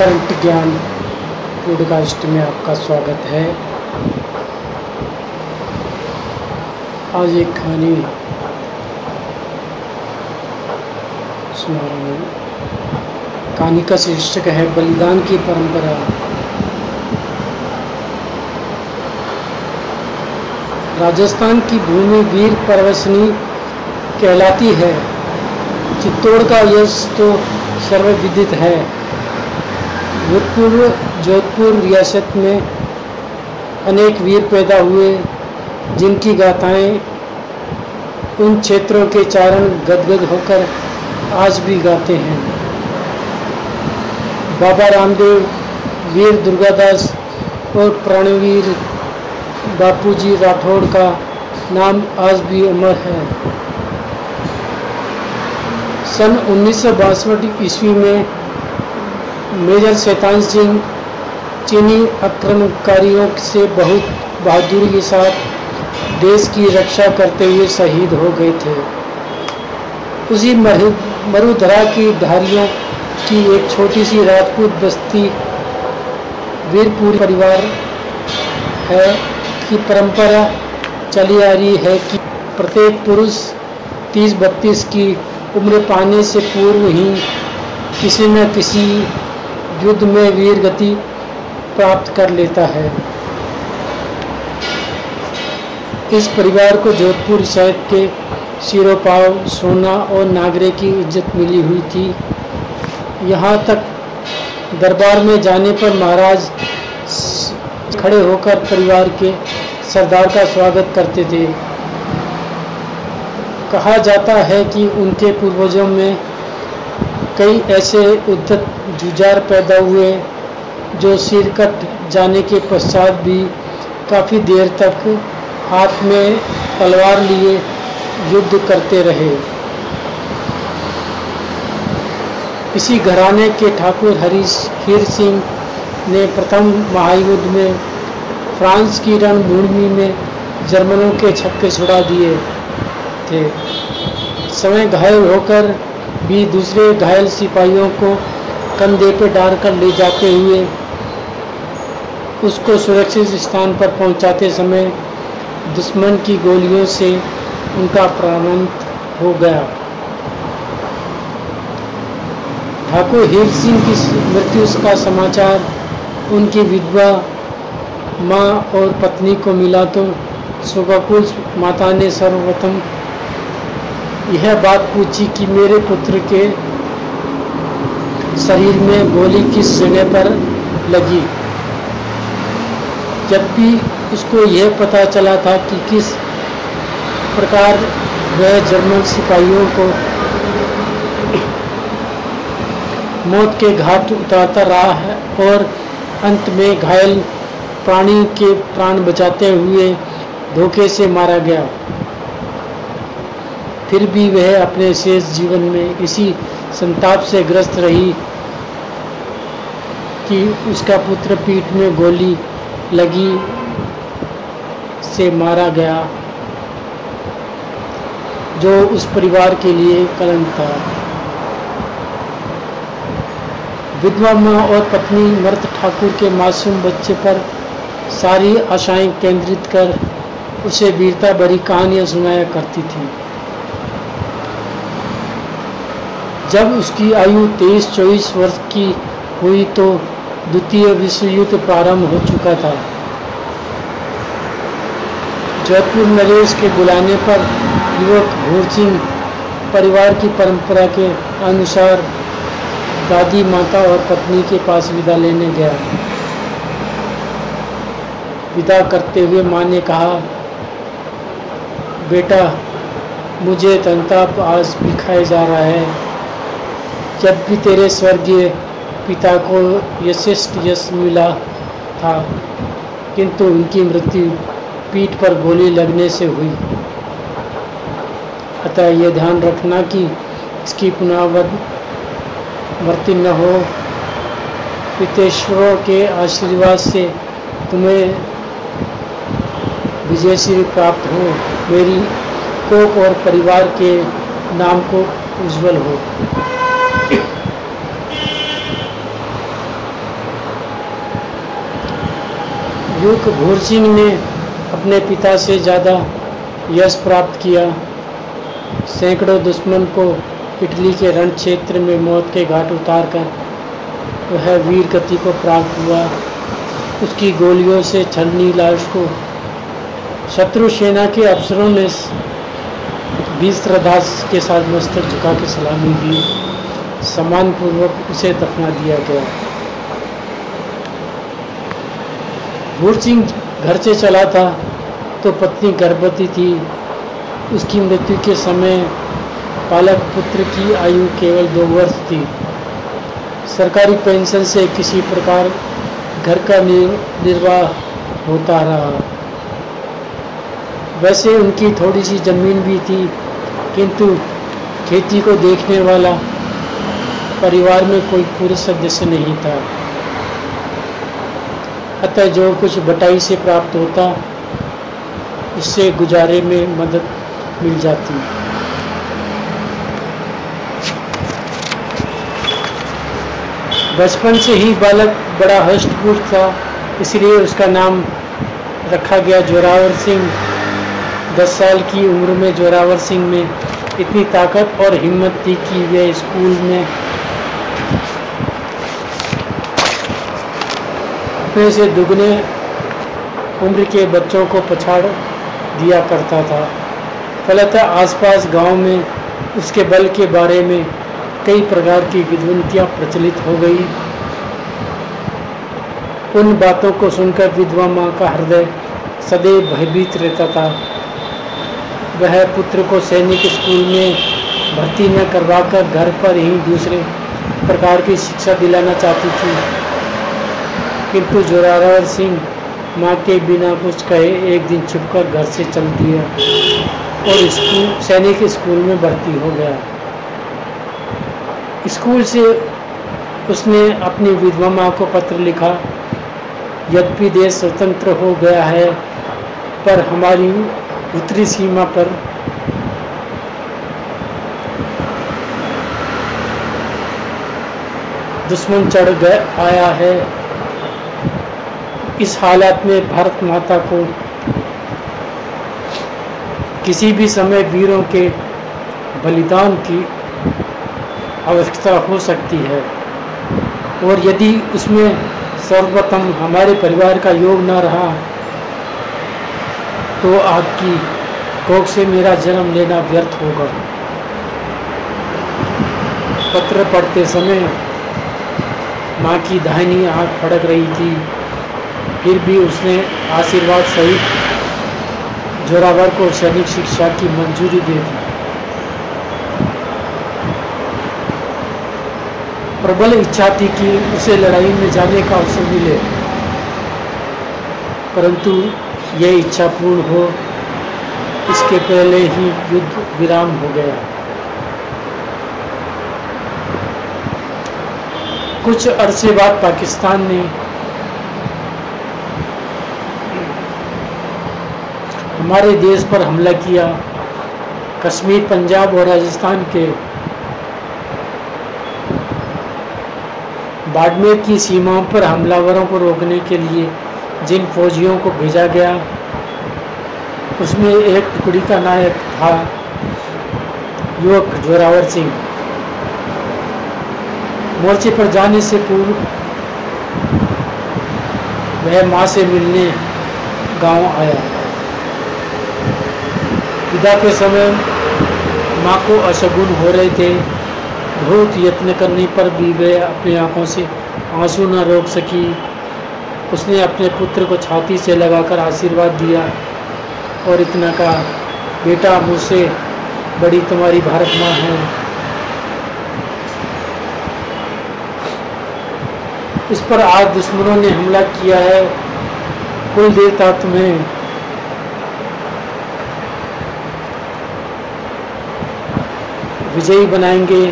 Current ज्ञान podcast में आपका स्वागत है। आज एक कहानी सुना रहा हूँ। कहानी का शीर्षक है, बलिदान की परंपरा। राजस्थान की भूमि वीर परवसनी कहलाती है। चित्तौड़ का यश तो सर्वविदित है। भूतपूर्व जोधपुर रियासत में अनेक वीर पैदा हुए, जिनकी गाथाएँ उन क्षेत्रों के चारण गदगद होकर आज भी गाते हैं। बाबा रामदेव, वीर दुर्गादास और प्राणवीर बापूजी राठौड़ का नाम आज भी अमर है। सन उन्नीस सौ बासठ ईस्वी में मेजर शैतान सिंह चीनी आक्रमणकारियों से बहुत बहादुरी के साथ देश की रक्षा करते हुए शहीद हो गए थे। उसी मरुधरा की धारियों की एक छोटी सी राजपूत बस्ती वीरपुर परिवार है की परंपरा चली आ रही है कि प्रत्येक पुरुष 30-32 की उम्र पाने से पूर्व ही किसी न किसी युद्ध में वीर गति प्राप्त कर लेता है। इस परिवार को जोधपुर शहर के सिरोपाव सोना और नागरे की इज़्ज़त मिली हुई थी। यहाँ तक दरबार में जाने पर महाराज खड़े होकर परिवार के सरदार का स्वागत करते थे। कहा जाता है कि उनके पूर्वजों में कई ऐसे उद्धत जुजार पैदा हुए जो सिर कट जाने के पश्चात भी काफ़ी देर तक हाथ में तलवार लिए युद्ध करते रहे। इसी घराने के ठाकुर हरीश हीर सिंह ने प्रथम महायुद्ध में फ्रांस की रणभूमि में जर्मनों के छक्के छुड़ा दिए थे। समय घायल होकर भी दूसरे घायल सिपाहियों को कंधे पर डालकर ले जाते हुए उसको सुरक्षित स्थान पर पहुंचाते समय दुश्मन की गोलियों से उनका प्रारंभ हो गया। ठाकुर हीर सिंह की मृत्यु का समाचार उनकी विधवा माँ और पत्नी को मिला तो सुबकुल माता ने सर्वप्रथम यह बात पूछी कि मेरे पुत्र के शरीर में गोली किस जगह पर लगी? जब भी उसको यह पता चला था कि किस प्रकार वह जर्मन सिपाहियों को मौत के घाट उतारता रहा है और अंत में घायल प्राणी के प्राण बचाते हुए धोखे से मारा गया। फिर भी वह अपने शेष जीवन में इसी संताप से ग्रस्त रही कि उसका पुत्र पीठ में गोली लगी से मारा गया, जो उस परिवार के लिए कलंक था। विधवा माँ और पत्नी मर्द ठाकुर के मासूम बच्चे पर सारी आशाएँ केंद्रित कर उसे वीरता भरी कहानियाँ सुनाया करती थी। जब उसकी आयु तेईस चौबीस वर्ष की हुई तो द्वितीय विश्व युद्ध प्रारंभ हो चुका था। जयपुर नरेश के बुलाने पर युवक भूर सिंह परिवार की परंपरा के अनुसार दादी माता और पत्नी के पास विदा लेने गया। विदा करते हुए माँ ने कहा, बेटा, मुझे तंताप आज दिखाया जा रहा है। जब भी तेरे स्वर्गीय पिता को यशिष्ट यश मिला था, किंतु उनकी मृत्यु पीठ पर गोली लगने से हुई। अतः यह ध्यान रखना कि इसकी पुनरावृत्ति न हो। पितेश्वरों के आशीर्वाद से तुम्हें विजय श्री प्राप्त हो। मेरी कोक और परिवार के नाम को उज्जवल हो। युग भूर सिंह ने अपने पिता से ज़्यादा यश प्राप्त किया। सैकड़ों दुश्मन को इटली के रण क्षेत्र में मौत के घाट उतार कर वह वीर गति को प्राप्त हुआ। उसकी गोलियों से छलनी लाश को शत्रु सेना के अफसरों ने बीस श्रद्धास के साथ मस्तक झुका के सलामी दी। सम्मानपूर्वक उसे दफना दिया गया। भूर सिंह घर से चला था तो पत्नी गर्भवती थी। उसकी मृत्यु के समय पालक पुत्र की आयु केवल दो वर्ष थी। सरकारी पेंशन से किसी प्रकार घर का निर्वाह होता रहा। वैसे उनकी थोड़ी सी ज़मीन भी थी, किंतु खेती को देखने वाला परिवार में कोई पुरुष सदस्य नहीं था। अतः जो कुछ बटाई से प्राप्त होता, इससे गुजारे में मदद मिल जाती। है बचपन से ही बालक बड़ा हष्टपुष्ट था, इसलिए उसका नाम रखा गया जोरावर सिंह। दस साल की उम्र में जोरावर सिंह में इतनी ताकत और हिम्मत थी कि वह स्कूल में अपने से दुगने उम्र के बच्चों को पछाड़ दिया करता था। फलतः आसपास गाँव में उसके बल के बारे में कई प्रकार की विद्वंतियाँ प्रचलित हो गई। उन बातों को सुनकर विधवा माँ का हृदय सदैव भयभीत रहता था। वह पुत्र को सैनिक स्कूल में भर्ती न करवाकर घर पर ही दूसरे प्रकार की शिक्षा दिलाना चाहती थी। किंतु जोरावर सिंह माँ के बिना कुछ कहे, एक दिन छुपकर घर से चल दिया और स्कूल, सैनिक स्कूल में भर्ती हो गया। स्कूल से उसने अपनी विधवा माँ को पत्र लिखा, यद्यपि देश स्वतंत्र हो गया है, पर हमारी उत्तरी सीमा पर दुश्मन चढ़ गए, आया है। इस हालत में भारत माता को किसी भी समय वीरों के बलिदान की आवश्यकता हो सकती है। और यदि उसमें सर्वप्रथम हमारे परिवार का योग न रहा तो आपकी कोख से मेरा जन्म लेना व्यर्थ होगा। पत्र पढ़ते समय माँ की दाहिनी आँख फड़क रही थी। फिर भी उसने आशीर्वाद सहित जोरावर को सैनिक शिक्षा की मंजूरी दे दी। प्रबल इच्छा थी कि उसे लड़ाई में जाने का अवसर मिले, परंतु यह इच्छा पूर्ण हो, इसके पहले ही युद्ध विराम हो गया। कुछ अरसे बाद पाकिस्तान ने हमारे देश पर हमला किया। कश्मीर, पंजाब और राजस्थान के बाड़मेर की सीमाओं पर हमलावरों को रोकने के लिए जिन फौजियों को भेजा गया, उसमें एक टुकड़ी का नायक था युवक जोरावर सिंह। मोर्चे पर जाने से पूर्व वह माँ से मिलने गाँव आया। विदा के समय माँ को अशगुन हो रहे थे। बहुत यत्न करने पर भी वे अपनी आँखों से आँसू न रोक सकी। उसने अपने पुत्र को छाती से लगाकर आशीर्वाद दिया और इतना कहा, बेटा, मुझसे बड़ी तुम्हारी भारत माँ है। इस पर आज दुश्मनों ने हमला किया है। कुल देवता तुम्हें विजयी बनाएँगे।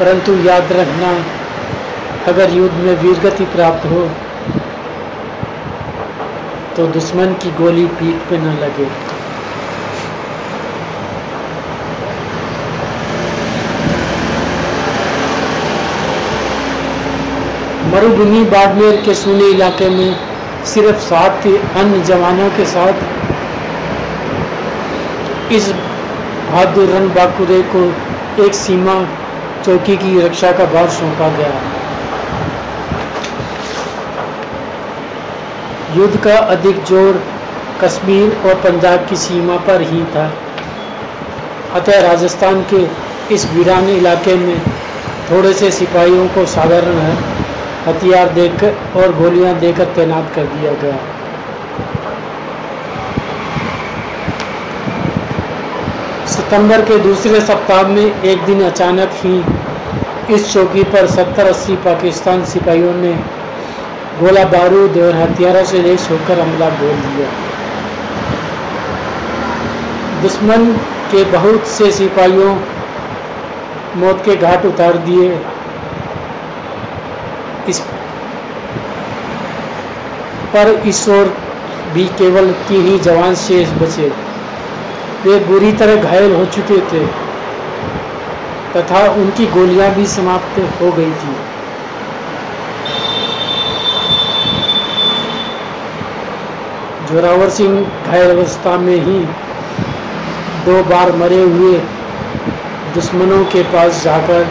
परंतु याद रखना, अगर युद्ध में वीरगति प्राप्त हो तो दुश्मन की गोली पीठ पे न लगे। मरुभूमि बाड़मेर के सुनी इलाके में सिर्फ़ सात अन्य जवानों के साथ इस बहादुर रन बाकुरे को एक सीमा चौकी की रक्षा का भार सौंपा गया। युद्ध का अधिक ज़ोर कश्मीर और पंजाब की सीमा पर ही था। अतः राजस्थान के इस वीरान इलाके में थोड़े से सिपाहियों को साधारण हथियार देकर और गोलियाँ देकर तैनात कर दिया गया। सितंबर के दूसरे सप्ताह में एक दिन अचानक ही इस चौकी पर 70-80 पाकिस्तान सिपाहियों ने गोला बारूद और हथियारों से लेस होकर हमला बोल दिया। दुश्मन के बहुत से सिपाहियों मौत के घाट उतार दिए। इस पर इस ओर भी केवल तीन ही जवान शेष बचे। वे बुरी तरह घायल हो चुके थे, तथा उनकी गोलियाँ भी समाप्त हो गई थी। जोरावर सिंह घायल अवस्था में ही दो बार मरे हुए दुश्मनों के पास जाकर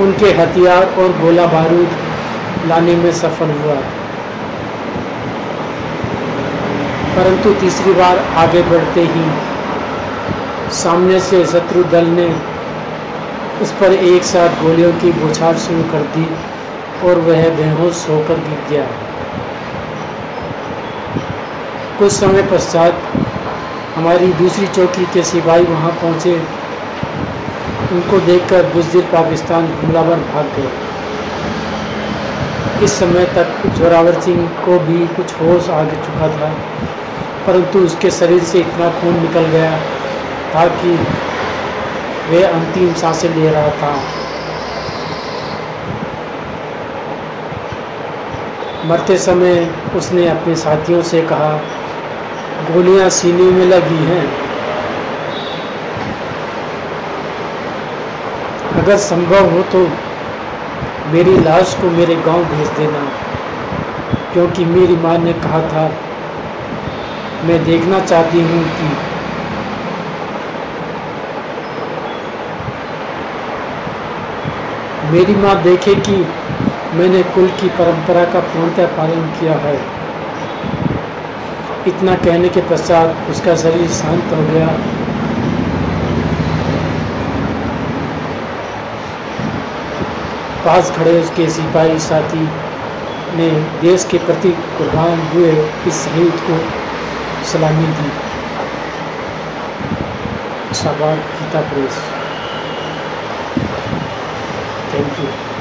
उनके हथियार और गोला बारूद लाने में सफल हुआ। परंतु तीसरी बार आगे बढ़ते ही सामने से शत्रु दल ने उस पर एक साथ गोलियों की बौछार शुरू कर दी और वह बेहोश होकर गिर गया। कुछ समय पश्चात हमारी दूसरी चौकी के सिपाही वहाँ पहुँचे। उनको देखकर बुजदिल पाकिस्तान हमलावर भाग गए। इस समय तक जोरावर सिंह को भी कुछ होश आ चुका था, परंतु उसके शरीर से इतना खून निकल गया था कि वह अंतिम साँसें ले रहा था। मरते समय उसने अपने साथियों से कहा, गोलियाँ सीने में लगी हैं। अगर संभव हो तो मेरी लाश को मेरे गाँव भेज देना, क्योंकि मेरी माँ ने कहा था, मैं देखना चाहती हूँ कि मेरी माँ देखे कि मैंने कुल की परंपरा का पूर्णतः पालन किया है। इतना कहने के पश्चात उसका शरीर शांत हो गया। पास खड़े उसके सिपाही साथी ने देश के प्रति कुर्बान हुए इस शहीद को सलामी दी। शाबाद गीता प्रेस। You.